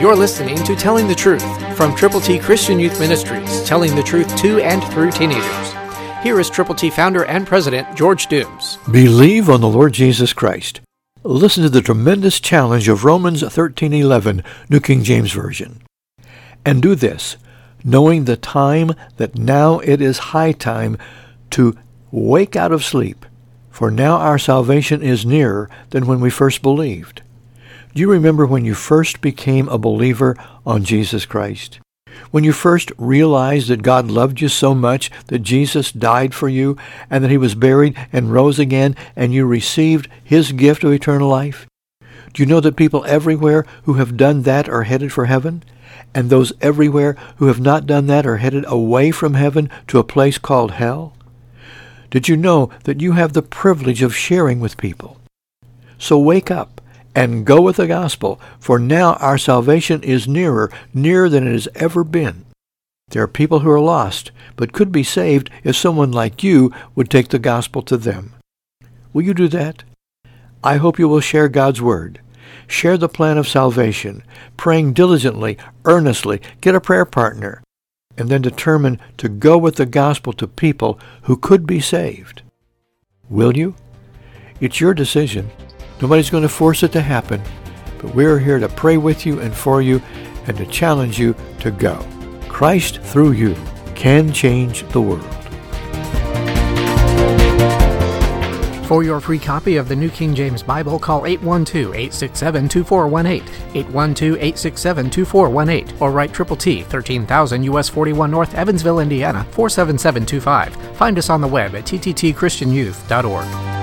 You're listening to Telling the Truth from Triple T Christian Youth Ministries, telling the truth to and through teenagers. Here is Triple T founder and president George Dooms. Believe on the Lord Jesus Christ. Listen to the tremendous challenge of Romans 13:11, New King James Version. And do this, knowing the time that now it is high time to wake out of sleep, for now our salvation is nearer than when we first believed. Do you remember when you first became a believer on Jesus Christ? When you first realized that God loved you so much that Jesus died for you and that he was buried and rose again and you received his gift of eternal life? Do you know that people everywhere who have done that are headed for heaven? And those everywhere who have not done that are headed away from heaven to a place called hell? Did you know that you have the privilege of sharing with people? So wake up and go with the gospel, for now our salvation is nearer, nearer than it has ever been. There are people who are lost, but could be saved if someone like you would take the gospel to them. Will you do that? I hope you will share God's word. Share the plan of salvation, praying diligently, earnestly, get a prayer partner, and then determine to go with the gospel to people who could be saved. Will you? It's your decision. Nobody's going to force it to happen, but we're here to pray with you and for you and to challenge you to go. Christ through you can change the world. For your free copy of the New King James Bible, call 812-867-2418, 812-867-2418, or write Triple T, 13000 US 41 North, Evansville, Indiana, 47725. Find us on the web at tttchristianyouth.org.